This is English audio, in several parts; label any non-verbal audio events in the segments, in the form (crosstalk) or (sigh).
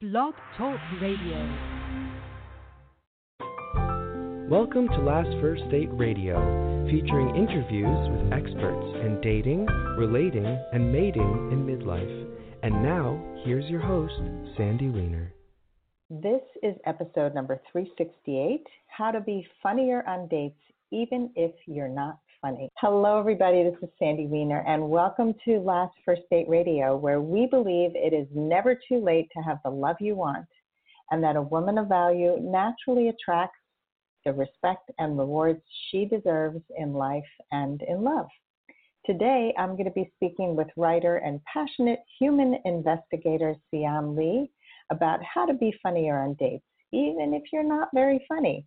Blog Talk Radio. Welcome to Last First Date Radio, featuring interviews with experts in dating, relating, and mating in midlife. And now, here's your host, Sandy Weiner. This is episode number 368 How to Be Funnier on Dates, Even If You're Not Funny. Hello, everybody. This is Sandy Weiner, and welcome to Last First Date Radio, where we believe it is never too late to have the love you want, and that a woman of value naturally attracts the respect and rewards she deserves in life and in love. Today, I'm going to be speaking with writer and passionate human investigator Sian Lee about how to be funnier on dates, even if you're not very funny.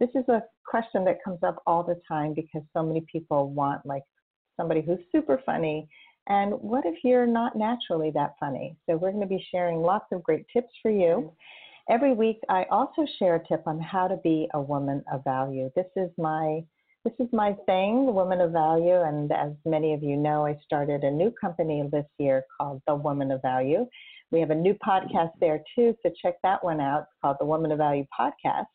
This is a question that comes up all the time because so many people want like somebody who's super funny. And what if you're not naturally that funny? So we're going to be sharing lots of great tips for you. Mm-hmm. Every week, I also share a tip on how to be a woman of value. This is my this is my thing, Woman of Value, and as many of you know, I started a new company this year called The Woman of Value. We have a new podcast there too, so check that one out. It's called the Woman of Value Podcast.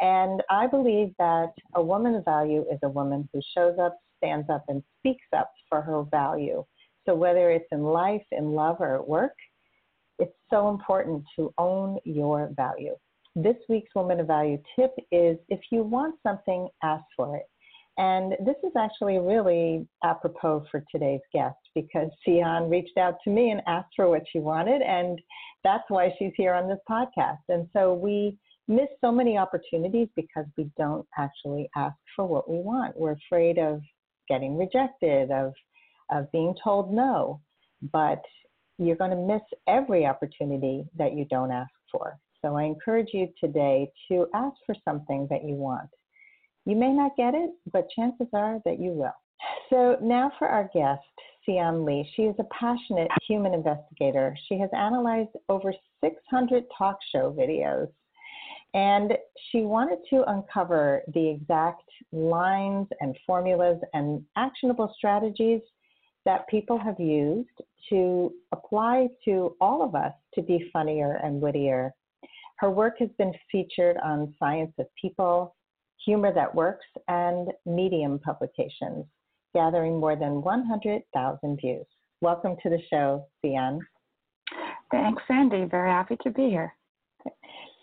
And I believe that a woman's value is a woman who shows up, stands up, and speaks up for her value. So whether it's in life, in love, or at work, it's so important to own your value. This week's Woman of Value tip is if you want something, ask for it. And this is actually really apropos for today's guest because Sian reached out to me and asked for what she wanted, and that's why she's here on this podcast. And so we miss so many opportunities because we don't actually ask for what we want. We're afraid of getting rejected, of of being told no. But you're going to miss every opportunity that you don't ask for. So I encourage you today to ask for something that you want. You may not get it, but chances are that you will. So now for our guest, Sian Lee. She is a passionate human investigator. She has analyzed over 600 talk show videos and she wanted to uncover the exact lines and formulas and actionable strategies that people have used to apply to all of us to be funnier and wittier. Her work has been featured on Science of People, Humor That Works, and Medium publications, gathering more than 100,000 views. Welcome to the show, Sian. Thanks, Sandy. Very happy to be here.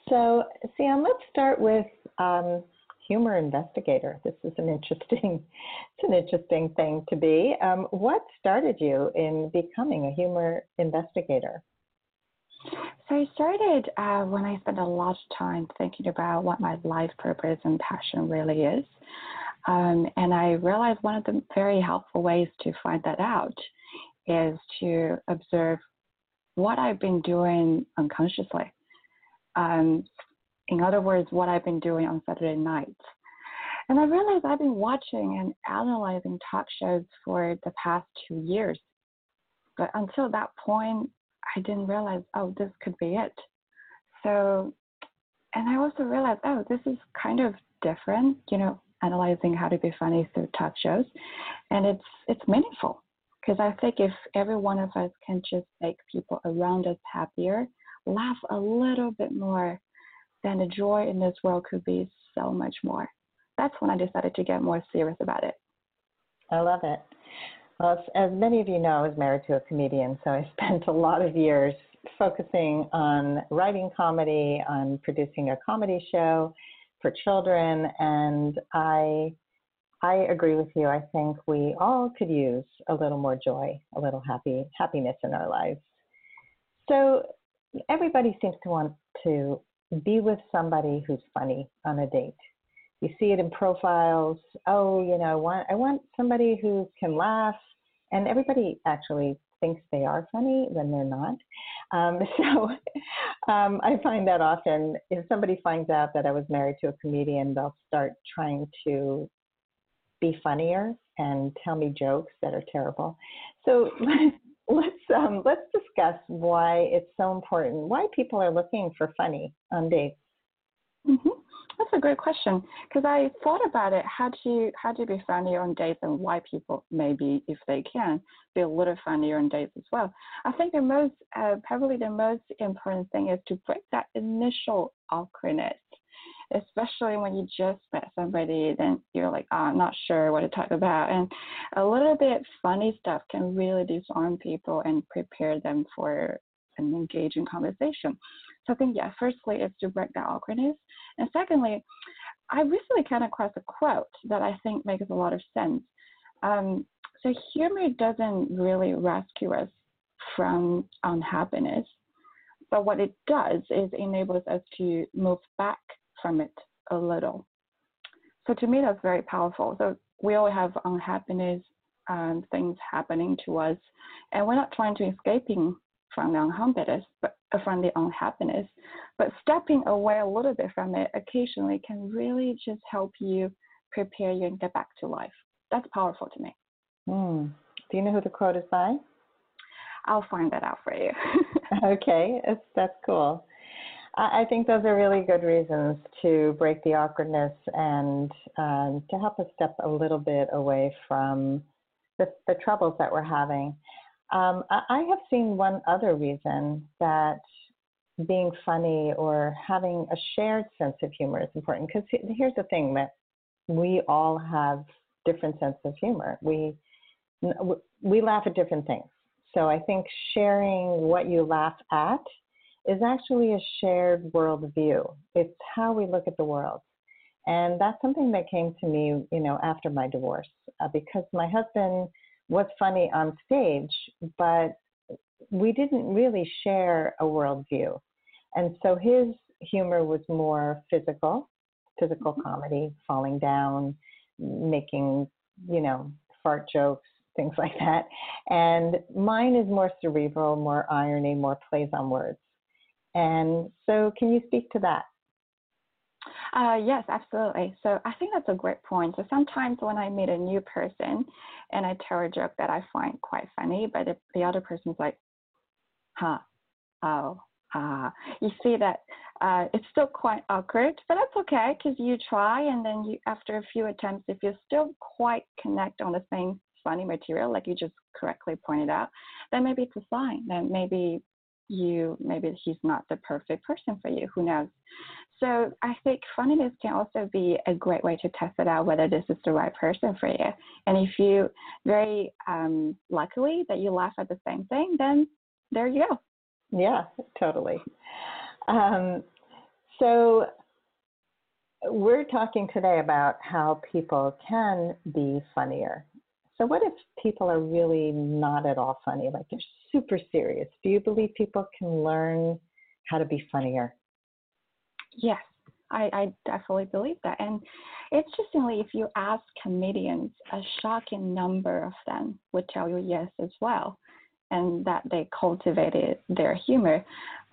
So, Sam, let's start with um, humor investigator. This is an interesting, (laughs) it's an interesting thing to be. Um, what started you in becoming a humor investigator? So I started uh, when I spent a lot of time thinking about what my life purpose and passion really is. Um, and I realized one of the very helpful ways to find that out is to observe what I've been doing unconsciously. Um, in other words, what I've been doing on Saturday nights. And I realized I've been watching and analyzing talk shows for the past two years. But until that point, I didn't realize, oh, this could be it. So, and I also realized, oh, this is kind of different, you know, analyzing how to be funny through talk shows. And it's, it's meaningful because I think if every one of us can just make people around us happier, laugh a little bit more, then the joy in this world could be so much more. That's when I decided to get more serious about it. I love it. Well, as many of you know, I was married to a comedian, so I (laughs) spent a lot of years focusing on writing comedy, on producing a comedy show for children, and I I agree with you. I think we all could use a little more joy, a little happy happiness in our lives. So everybody seems to want to be with somebody who's funny on a date. You see it in profiles. Oh, you know, I want I want somebody who can laugh, and everybody actually thinks they are funny when they're not. Um, (laughs) so um, I find that often if somebody finds out that I was married to a comedian, they'll start trying to be funnier and tell me jokes that are terrible. So (laughs) let's um, let's discuss why it's so important. Why people are looking for funny on dates. Mm-hmm. That's a great question because I thought about it. How to how to be funnier on dates and why people maybe if they can be a little funnier on dates as well. I think the most uh, probably the most important thing is to break that initial awkwardness, especially when you just met somebody. Then you're like, oh, I'm not sure what to talk about, and a little bit funny stuff can really disarm people and prepare them for an engaging conversation. So I think, yeah, firstly, is to break that awkwardness. And secondly, I recently came across a quote that I think makes a lot of sense. Um, so humor doesn't really rescue us from unhappiness, but what it does is enables us to move back from it a little. So to me, that's very powerful. So we all have unhappiness, um, things happening to us, and we're not trying to escaping from the unhappiness, but uh, from the unhappiness. But stepping away a little bit from it occasionally can really just help you prepare you and get back to life. That's powerful to me. Mm. Do you know who the quote is by? I'll find that out for you. (laughs) okay, that's, that's cool. I think those are really good reasons to break the awkwardness and um, to help us step a little bit away from the, the troubles that we're having. Um, I have seen one other reason that being funny or having a shared sense of humor is important. Because here's the thing that we all have different sense of humor. We we laugh at different things. So I think sharing what you laugh at is actually a shared worldview. It's how we look at the world. And that's something that came to me, you know, after my divorce, uh, because my husband was funny on stage, but we didn't really share a worldview. And so his humor was more physical, physical mm-hmm. comedy, falling down, making, you know, fart jokes, things (laughs) like that. And mine is more cerebral, more irony, more plays on words. And so, can you speak to that? Uh, yes, absolutely. So I think that's a great point. So sometimes when I meet a new person and I tell a joke that I find quite funny, but the, the other person's like, huh, oh, ah. Uh. You see that uh, it's still quite awkward, but that's okay because you try and then you, after a few attempts, if you still quite connect on the same funny material, like you just correctly pointed out, then maybe it's a sign. Then maybe you maybe he's not the perfect person for you who knows? So i think funniness can also be a great way to test it out whether this is the right person for you. And if you very um, luckily that you laugh at the same thing then there you go. Yeah totally. Um, so we're talking today about how people can be funnier so, what if people are really not at all funny? Like they're super serious. Do you believe people can learn how to be funnier? Yes, I, I definitely believe that. And interestingly, if you ask comedians, a shocking number of them would tell you yes as well, and that they cultivated their humor.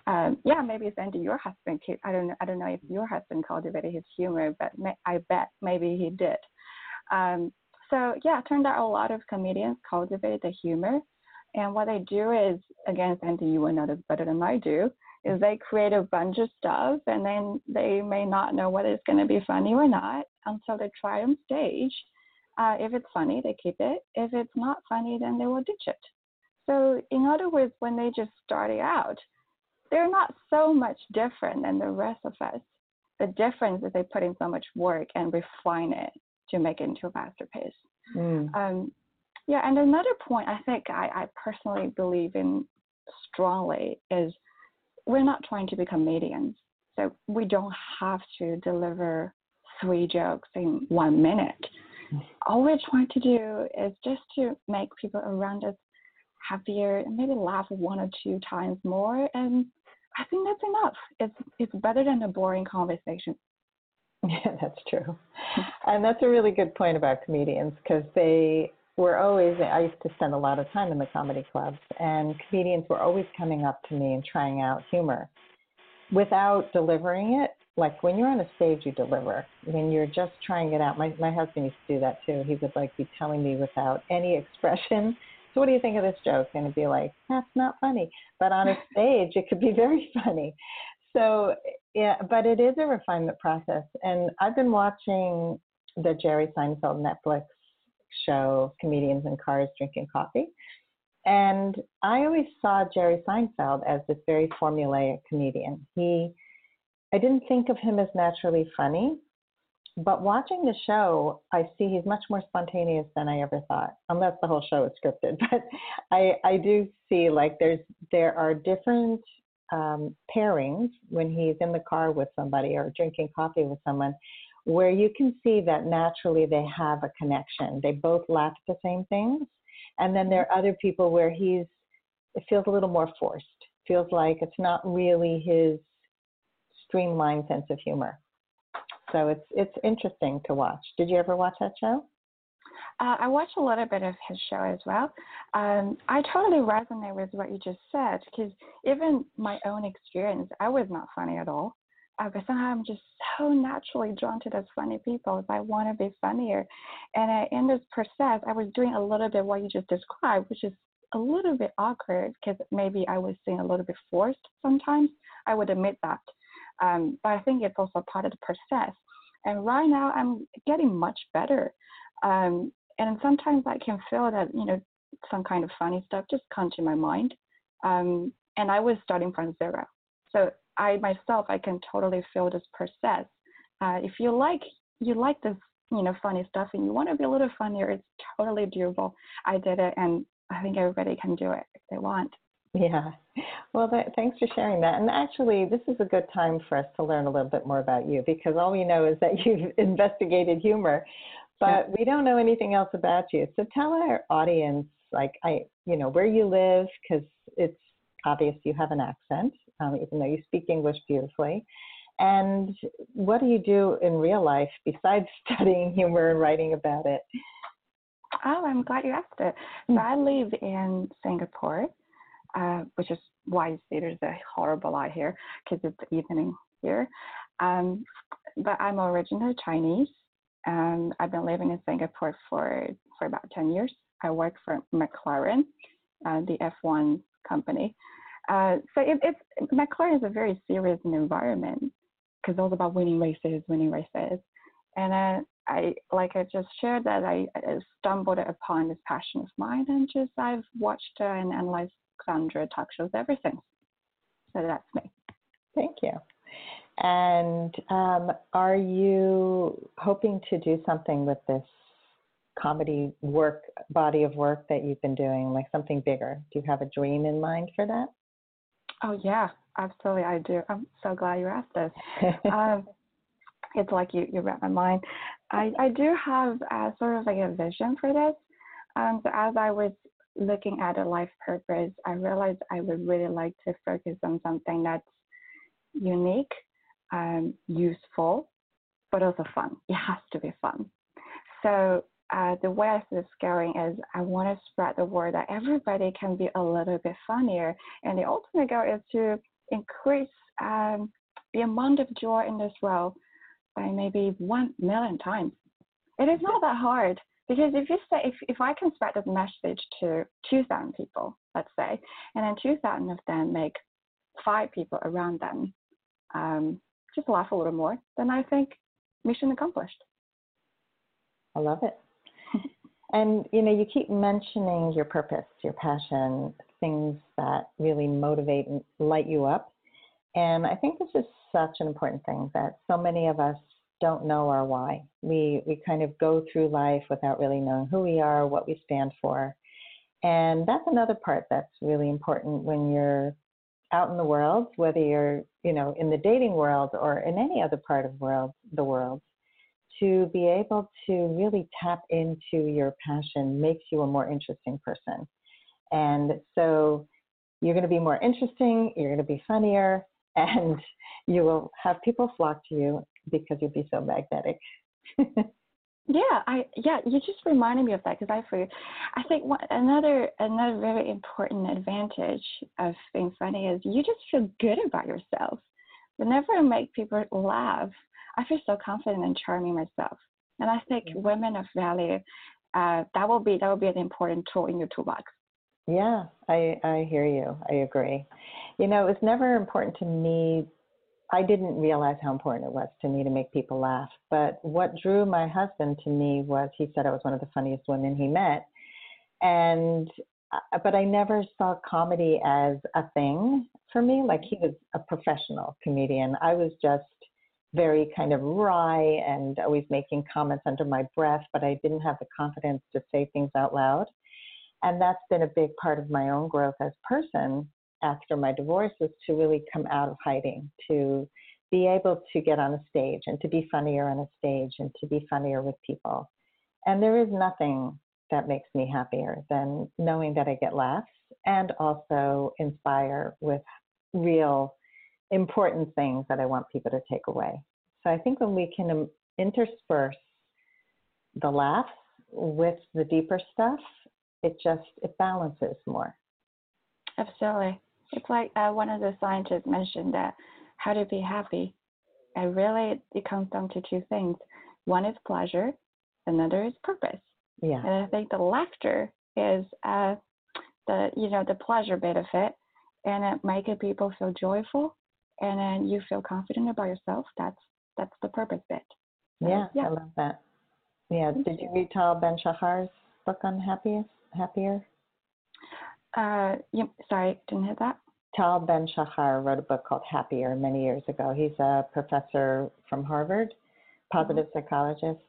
Um, yeah, maybe it's Andy, your husband. I don't know. I don't know if your husband cultivated his humor, but may, I bet maybe he did. Um, so yeah, it turned out a lot of comedians cultivate the humor. And what they do is, again, Sandy, you will know this better than I do, is they create a bunch of stuff and then they may not know whether it's going to be funny or not until they try on stage. Uh, if it's funny, they keep it. If it's not funny, then they will ditch it. So, in other words, when they just started out, they're not so much different than the rest of us. The difference is they put in so much work and refine it to make it into a masterpiece. Mm. Um, yeah, and another point I think I, I personally believe in strongly is we're not trying to be comedians. So we don't have to deliver three jokes in one minute. All we're trying to do is just to make people around us happier and maybe laugh one or two times more. And I think that's enough. It's it's better than a boring conversation. (laughs) Yeah, that's true. And that's a really good point about comedians because they were always, I used to spend a lot of time in the comedy clubs, and comedians were always coming up to me and trying out humor without delivering it. Like when you're on a stage, you deliver. When you're just trying it out, my, my husband used to do that too. He would like be telling me without any expression. (laughs) So, what do you think of this joke? And it'd be like, that's not funny. But on a (laughs) stage, it could be very funny. So Yeah, but it is a refinement process. And I've been watching the Jerry Seinfeld Netflix show, Comedians in Cars Drinking Coffee. And I always saw Jerry Seinfeld as this very formulaic comedian. He, I didn't think of him as naturally funny, but watching the show, I see he's much more spontaneous than I ever thought, unless the whole show is scripted. (laughs) But I, I do see like there's there are different um, pairings when he's in the car with somebody or drinking coffee with someone where you can see that naturally they have a connection. They both laugh at the same things. And then there are other people where he's, it feels a little more forced. Feels like it's not really his streamlined sense of humor. So it's it's interesting to watch. Did you ever watch that show? Uh, I watched a little bit of his show as well. Um, I totally resonate with what you just said because even my own experience, I was not funny at all. Uh, but somehow I'm just so naturally drawn to those funny people. I want to be funnier, and uh, in this process, I was doing a little bit what you just described, which is a little bit awkward because maybe I was being a little bit forced sometimes. I would admit that, um, but I think it's also part of the process. And right now, I'm getting much better. Um, and sometimes I can feel that you know some kind of funny stuff just comes to my mind. Um, and I was starting from zero, so I myself I can totally feel this process. Uh, if you like you like this you know funny stuff and you want to be a little funnier, it's totally doable. I did it, and I think everybody can do it if they want. Yeah. Well, th- thanks for sharing that. And actually, this is a good time for us to learn a little bit more about you because all we know is that (laughs) you've investigated humor but we don't know anything else about you. So tell our audience, like I, you know, where you live, because it's obvious you have an accent, um, even though you speak English beautifully. And what do you do in real life besides (laughs) studying humor and writing about it? Oh, I'm glad you asked it. So I live in Singapore, uh, which is why you see there's a horrible light here because it's evening here. Um, but I'm originally Chinese, and I've been living in Singapore for for about 10 years. I work for McLaren, uh, the F1 company. Uh, so it, it's McLaren is a very serious environment because it's all about winning races, winning races. And uh, I, like I just shared that I, I, stumbled upon this passion of mine, and just I've watched and analyzed Sandra talk shows ever since. So that's me. Thank you. And um, are you hoping to do something with this comedy work, body of work that you've been doing, like something bigger? Do you have a dream in mind for that? Oh, yeah, absolutely. I do. I'm so glad you asked this. (laughs) um, it's like you, you read my mind. I, I do have a, sort of like a vision for this. Um, so as I was looking at a life purpose, I realized I would really like to focus on something that's unique um, useful, but also fun. It has to be fun. So uh, the way I see this going is I want to spread the word that everybody can be a little bit funnier. And the ultimate goal is to increase um, the amount of joy in this world by maybe one million times. It is not that hard because if you say if, if I can spread this message to 2,000 people, let's say, and then 2,000 of them make five people around them um, just laugh a little more, then I think mission accomplished. I love it. (laughs) and you know, you keep mentioning your purpose, your passion, things that really motivate and light you up. And I think this is such an important thing that so many of us don't know our why. We we kind of go through life without really knowing who we are, what we stand for. And that's another part that's really important when you're out in the world, whether you're, you know, in the dating world or in any other part of world, the world, to be able to really tap into your passion makes you a more interesting person. And so you're going to be more interesting, you're going to be funnier, (laughs) and you will have people flock to you because you'll be so magnetic. (laughs) Yeah, I yeah, you just reminded me of that because I forget. I think one, another another very important advantage of being funny is you just feel good about yourself. Whenever I make people laugh, I feel so confident and charming myself. And I think mm-hmm. women of value, uh, that will be that will be an important tool in your toolbox. Yeah, I I hear you. I agree. You know, it's never important to me I didn't realize how important it was to me to make people laugh. But what drew my husband to me was he said I was one of the funniest women he met. And uh, but I never saw comedy as a thing for me. Like he was a professional comedian. I was just very kind of wry and always making comments under my breath, but I didn't have the confidence to say things out loud. And that's been a big part of my own growth as person after my divorce was to really come out of hiding, to be able to get on a stage and to be funnier on a stage and to be funnier with people. And there is nothing that makes me happier than knowing that I get laughs and also inspire with real important things that I want people to take away. So I think when we can um, intersperse the laughs with the deeper stuff, it just it balances more. Absolutely. It's like uh, one of the scientists mentioned that how to be happy. And really, it comes down to two things. One is pleasure, another is purpose. Yeah. And I think the laughter is uh, the you know the pleasure bit of it, and it making people feel joyful, and then you feel confident about yourself. That's that's the purpose bit. So, yeah, yeah, I love that. Yeah. Thank Did you read Tal Ben Shahar's book on happiest happier? Uh, you, sorry, didn't hear that. Tal Ben Shahar wrote a book called Happier many years ago. He's a professor from Harvard, positive mm-hmm. psychologist,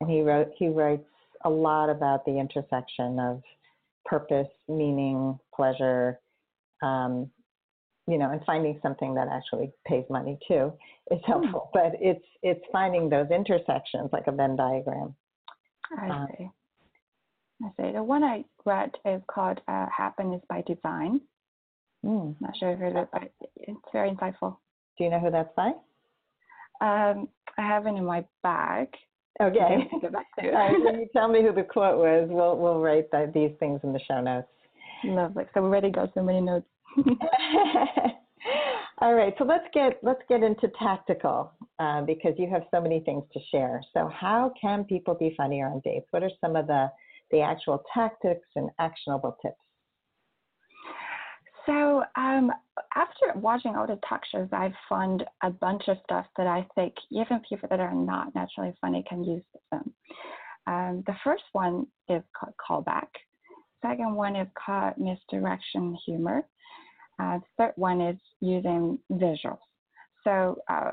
and he wrote he writes a lot about the intersection of purpose, meaning, pleasure, um, you know, and finding something that actually pays money too is hmm. helpful. Mm. But it's it's finding those intersections like a Venn diagram. I um, see. I say The one I read is called uh, Happiness by Design. Mm. Not sure if you heard it, but it's very insightful. Do you know who that's by? Um, I have it in my bag. Okay. Get back to you tell me who the quote was, we'll we'll write that, these things in the show notes. Lovely. So we already got so many notes. (laughs) All right, so let's get let's get into tactical uh, because you have so many things to share. So how can people be funnier on dates? What are some of the the actual tactics and actionable tips? So um, after watching all the talk shows, I've found a bunch of stuff that I think even people that are not naturally funny can use them. Um, the first one is called callback. Second one is called misdirection humor. Uh, third one is using visuals. So uh,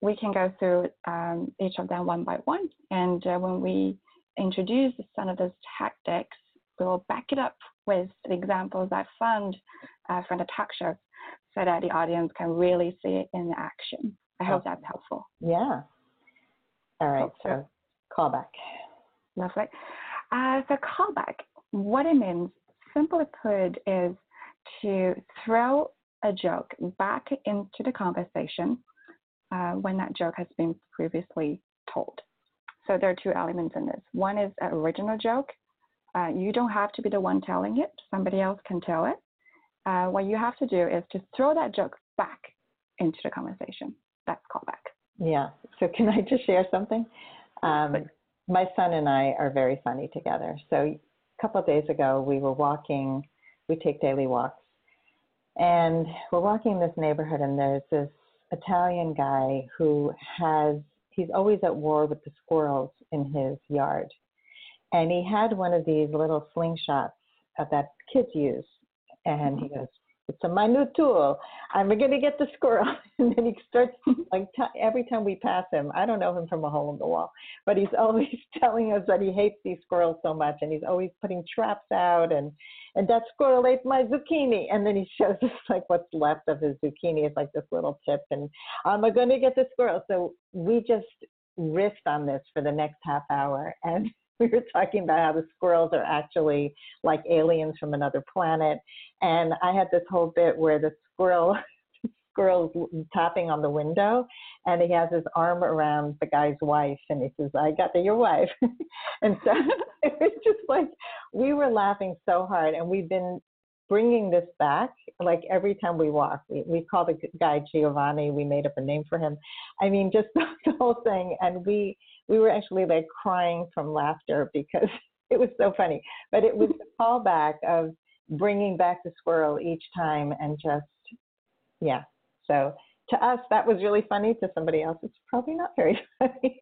we can go through um, each of them one by one, and uh, when we introduce some of those tactics, we will back it up with the examples I found uh, from the talk shows so that the audience can really see it in action. I hope that's helpful. Yeah. All right, so callback. Lovely. Uh, so callback, what it means, simply put, is to throw a joke back into the conversation uh, when that joke has been previously told. So there are two elements in this. One is an original joke. Uh, you don't have to be the one telling it. Somebody else can tell it. Uh, what you have to do is to throw that joke back into the conversation. That's callback. Yeah. So can I just share something? Um, my son and I are very funny together. So a couple of days ago, we were walking. We take daily walks, and we're walking in this neighborhood, and there's this Italian guy who has he's always at war with the squirrels in his yard. And he had one of these little slingshots that kids use. And he mm-hmm. goes, it's a minute tool. I'm going to get the squirrel. (laughs) And then he starts, (laughs) like, t- every time we pass him, I don't know him from a hole in the wall, but he's (laughs) always telling us that he hates these squirrels so much. And he's always putting traps out. And, and that squirrel ate my zucchini. And then he shows us, like, what's left of his zucchini is like this little tip. And I'm going to get the squirrel. So we just riffed on this for the next half hour. And (laughs) we were talking about how the squirrels are actually like aliens from another planet. And I had this whole bit where the squirrel (laughs) squirrel's tapping on the window and he has his arm around the guy's wife and he says, I got your wife. (laughs) and so it was just like, we were laughing so hard and we've been bringing this back like every time we walk. We, we call the guy Giovanni. We made up a name for him. I mean, just the whole thing. And we, we were actually like crying from laughter because (laughs) it was so funny. But it was the (laughs) callback of bringing back the squirrel each time and just, yeah. So to us that was really funny. To somebody else, it's probably not very (laughs) funny.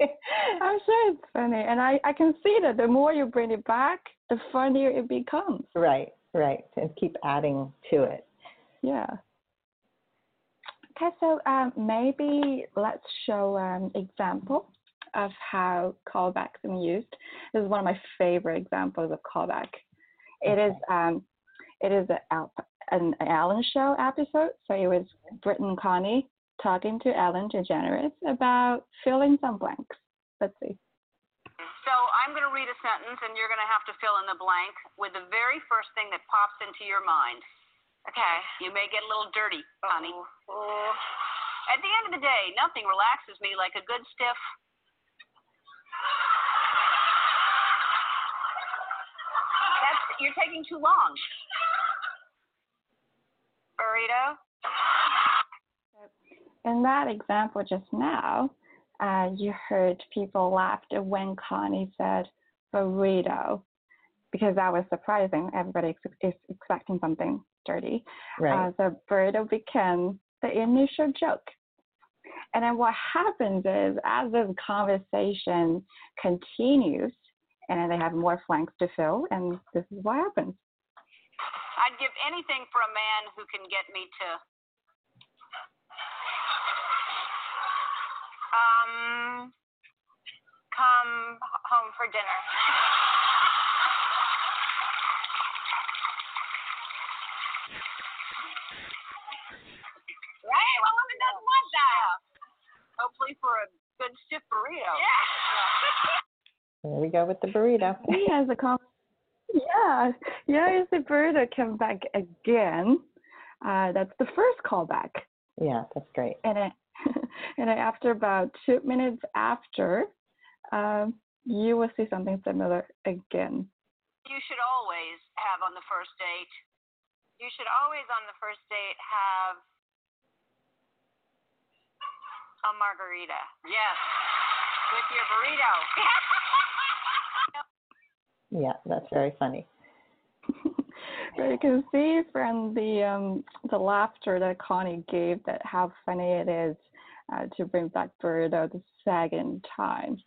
I'm sure it's funny, and I I can see that the more you bring it back, the funnier it becomes. right, right, and keep adding to it. Yeah. Okay, so um, maybe let's show an example of how callbacks are used. This is one of my favorite examples of callback. It is um, it is a, an Ellen show episode. So it was Britt and Connie talking to Ellen DeGeneres about filling some blanks. Let's see. So I'm going to read a sentence, and you're going to have to fill in the blank with the very first thing that pops into your mind. Okay. You may get a little dirty, Connie. Oh. At the end of the day, nothing relaxes me like a good stiff. That's you're taking too long. Burrito. In that example just now, uh, you heard people laughed when Connie said burrito because that was surprising. Everybody is expecting something dirty. Right. Uh, so burrito became the initial joke. And then what happens is, as this conversation continues, and they have more flanks to fill, and this is what happens. I'd give anything for a man who can get me to. Um. Come home for dinner. Right? What woman doesn't want that? Hopefully for a good stiff burrito. Yeah. (laughs) There we go with the burrito. (laughs) He has a com- yeah, yeah, it's the burrito come back again. Uh, that's the first callback. Yeah, that's great. and it, (laughs) and then after about two minutes after, um, you will see something similar again. You should always have on the first date. You should always on the first date have a margarita. Yes. With your burrito. (laughs) Yeah, that's very funny. (laughs) but you can see from the um, the laughter that Connie gave that how funny it is uh, to bring back burrito the second time.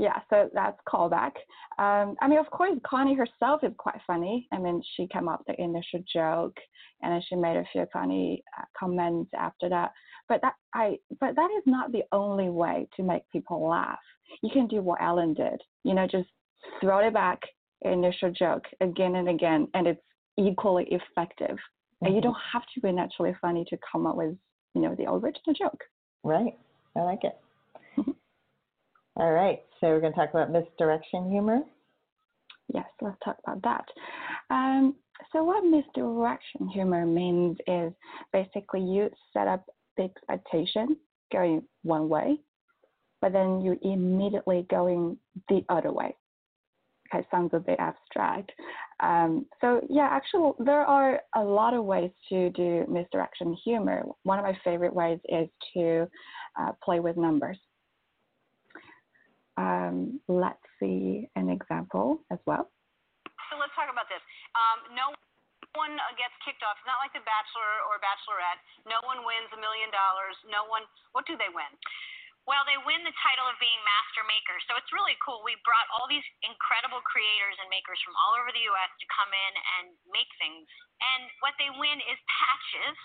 Yeah, so that's callback. Um, I mean, of course, Connie herself is quite funny. I mean, she came up with the initial joke, and then she made a few funny uh, comments after that. But that I, but that is not the only way to make people laugh. You can do what Ellen did. You know, just throw it back, initial joke again and again, and it's equally effective. And you Mhm. don't have to be naturally funny to come up with, you know, the original joke. Right. I like it. (laughs) All right. So we're going to talk about misdirection humor. Yes, let's talk about that. Um, so, what misdirection humor means is basically you set up the expectation going one way, but then you immediately going the other way. Okay, sounds a bit abstract. Um, so, yeah, actually, there are a lot of ways to do misdirection humor. One of my favorite ways is to uh, play with numbers. Um, let's see an example as well. So let's talk about this. Um, no one gets kicked off. It's not like The Bachelor or Bachelorette. No one wins a million dollars. No one. What do they win? Well, they win the title of being master makers. So it's really cool. We brought all these incredible creators and makers from all over the U.S. to come in and make things. And what they win is patches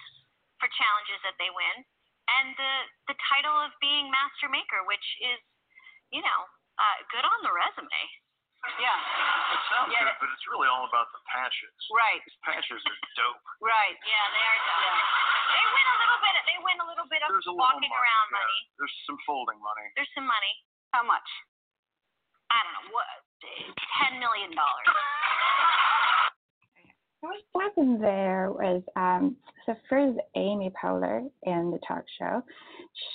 for challenges that they win, and the the title of being master maker, which is, you know, uh, good on the resume. Yeah. It sounds Yeah, good, but it's really all about the patches. Right. These patches are dope. (laughs) Right. Yeah, they are. dope. They win a little bit. They win a little bit of There's a walking money, around yeah. money. There's some folding money. There's some money. How much? I don't know what. Ten million dollars. (laughs) What happened there was um, so first Amy Poehler in the talk show,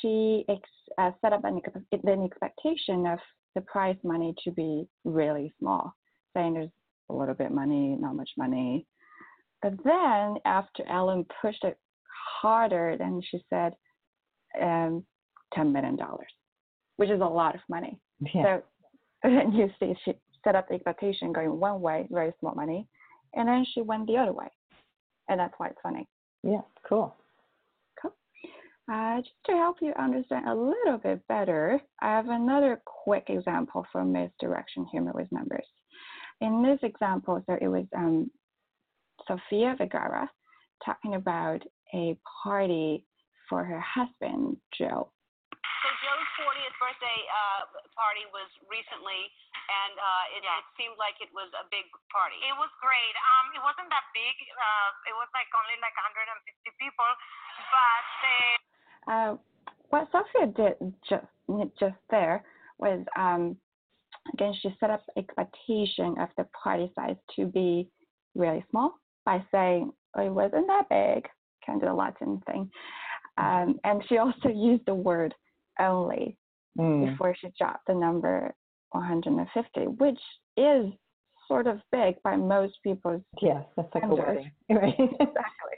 she ex- uh, set up an, ex- an expectation of the prize money to be really small, saying there's a little bit money, not much money. But then after Ellen pushed it harder, then she said um, ten million dollars, which is a lot of money. Yeah. So (laughs) then you see she set up the expectation going one way, very small money, and then she went the other way. And that's why it's funny. Yeah. Cool. Uh, just to help you understand a little bit better, I have another quick example for misdirection humor with numbers. In this example, so it was um, Sofia Vergara talking about a party for her husband, Joe. So Joe's 40th birthday uh, party was recently, and uh, it, Yeah. it seemed like it was a big party. It was great. Um, it wasn't that big. Uh, it was like only like 150 people, but uh, Uh, what Sofia did just just there was um, again she set up expectation of the party size to be really small by saying oh, it wasn't that big, kind of the Latin thing, um, and she also (laughs) used the word only Mm. before she dropped the number 150, which is sort of big by most people's Yes, that's like a Hundred. wedding. (laughs) Right. exactly.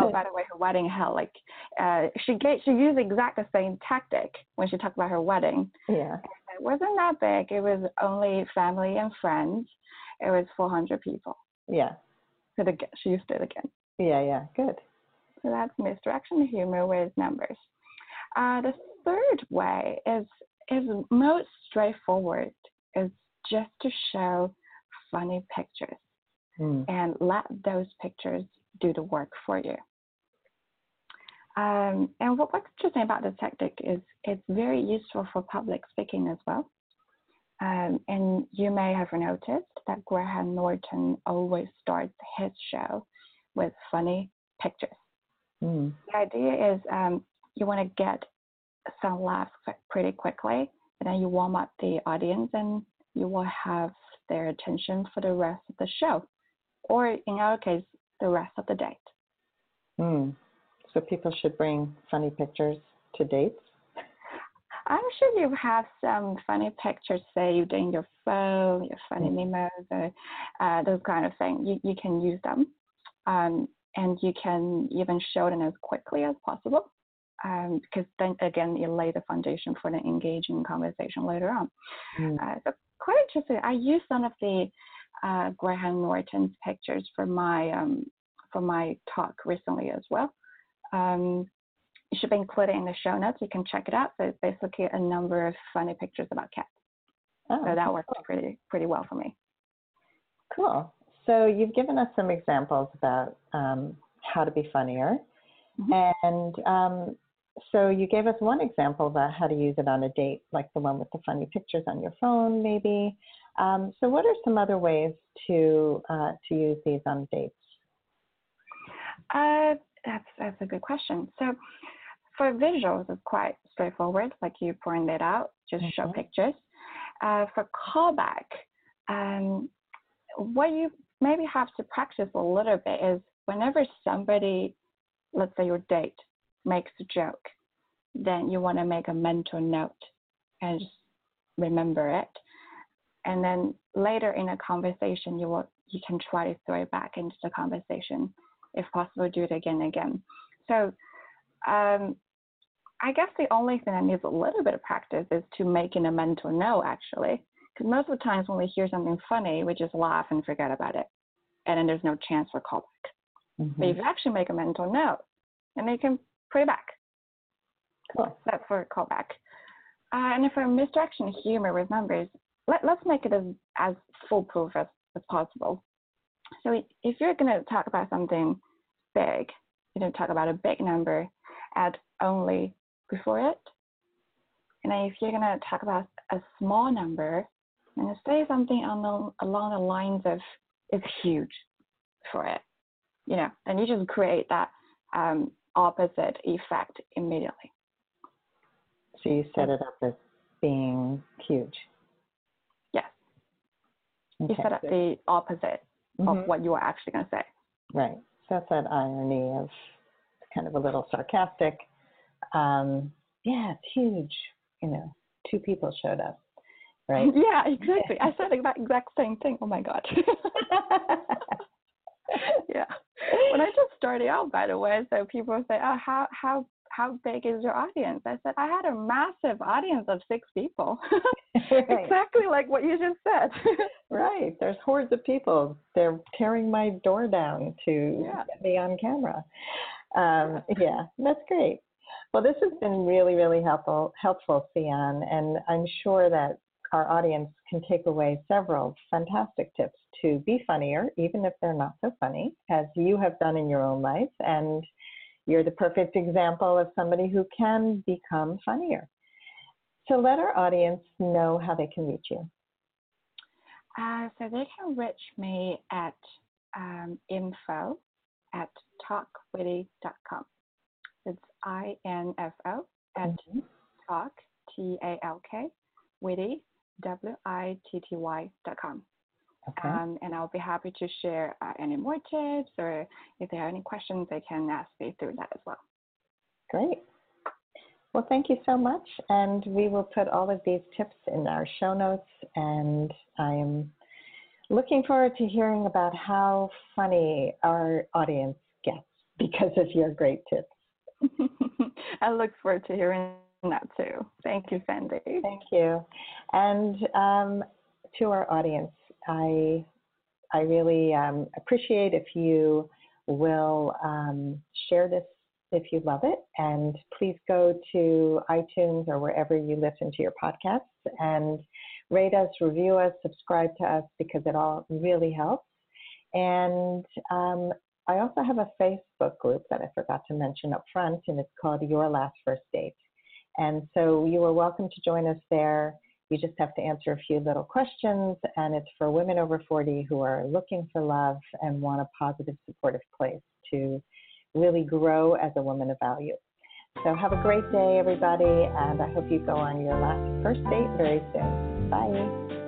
Oh, (laughs) by the way, her wedding hell, like uh, she gave, she used exact the same tactic when she talked about her wedding. yeah. It wasn't that big. It was only family and friends. It was 400 people. Yeah. So the, she used it again. Yeah. Yeah. Good. So that's misdirection humor with numbers. Uh, the third way is is most straightforward. Is just to show funny pictures Mm. and let those pictures do the work for you. Um, and what, what's interesting about this tactic is it's very useful for public speaking as well. Um, and you may have noticed that Graham Norton always starts his show with funny pictures. Mm. The idea is um, you want to get some laughs pretty quickly, and then you warm up the audience, and you will have their attention for the rest of the show, or in our case, the rest of the date. Mm. So people should bring funny pictures to dates. (laughs) I'm sure you have some funny pictures saved in your phone, your funny memos, or uh, those kind of things. You, you can use them, um, and you can even show them as quickly as possible, um, because then again, you lay the foundation for an engaging conversation later on. Mm. Uh, so quite interesting. I use some of the uh, Graham Norton's pictures for my um, for my talk recently as well. Um, it should be included in the show notes. You can check it out. So it's basically a number of funny pictures about cats. Oh, So that worked pretty pretty well for me. Cool. So you've given us some examples about um, how to be funnier, Mhm. and um, so you gave us one example about how to use it on a date, like the one with the funny pictures on your phone, maybe. Um, so what are some other ways to uh, to use these on dates? Uh, that's that's a good question. So for visuals, it's quite straightforward, like you pointed out, just show Mhm. pictures. Uh, for callback, um, what you maybe have to practice a little bit is whenever somebody, let's say your date, makes a joke, then you want to make a mental note and just remember it. And then later in a conversation, you will you can try to throw it back into the conversation if possible, do it again and again. So um, I guess the only thing that needs a little bit of practice is to making a mental note, actually. Because most of the times when we hear something funny, we just laugh and forget about it. And then there's no chance for callback. But if you actually make a mental note, and then you can put it back. Cool. That's for a callback. Uh, and for misdirection humor with numbers, let, let's make it as, as foolproof as, as possible. So if you're going to talk about something big, you know, talk about a big number, add only before it. And if you're going to talk about a small number, and say something on the, along the lines of it's huge for it, you know, and you just create that um, opposite effect immediately. So you set it up as being huge. Yes, you Okay. set up the opposite Mhm. of what you are actually going to say. Right. So that's that irony of kind of a little sarcastic. Um, yeah, it's huge. You know, two people showed up, right? (laughs) Yeah, exactly. I said the exact exact same thing. Oh my god. (laughs) (laughs) yeah. When I just started out, by the way, so people say, "Oh, how how how big is your audience?" I said, "I had a massive audience of six people." (laughs) (laughs) exactly like what you just said. (laughs) right. There's hordes of people. They're tearing my door down to Yeah. get me on camera. Um, yeah, that's great. Well, this has been really, really helpful, helpful, Sian, and I'm sure that our audience can take away several fantastic tips to be funnier, even if they're not so funny, as you have done in your own life. And you're the perfect example of somebody who can become funnier. So let our audience know how they can reach you. Uh, so they can reach me at um, info at talkwitty.com. It's I N F O at mm-hmm. talk, T A L K, witty, W I T T Y dot com. Okay. Um, and I'll be happy to share uh, any more tips or if there are any questions, they can ask me through that as well. Great. Well, thank you so much. And we will put all of these tips in our show notes. And I'm looking forward to hearing about how funny our audience gets (laughs) because of your great tips. (laughs) I look forward to hearing that too. Thank you, Sandy. Thank you. And um, to our audience, I I really um, appreciate if you will um, share this if you love it, and please go to iTunes or wherever you listen to your podcasts and rate us, review us, subscribe to us because it all really helps. And um, I also have a Facebook group that I forgot to mention up front, and it's called Your Last First Date. And so you are welcome to join us there. You just have to answer a few little questions, and it's for women over 40 who are looking for love and want a positive, supportive place to really grow as a woman of value. So have a great day, everybody, and I hope you go on your last first date very soon. Bye.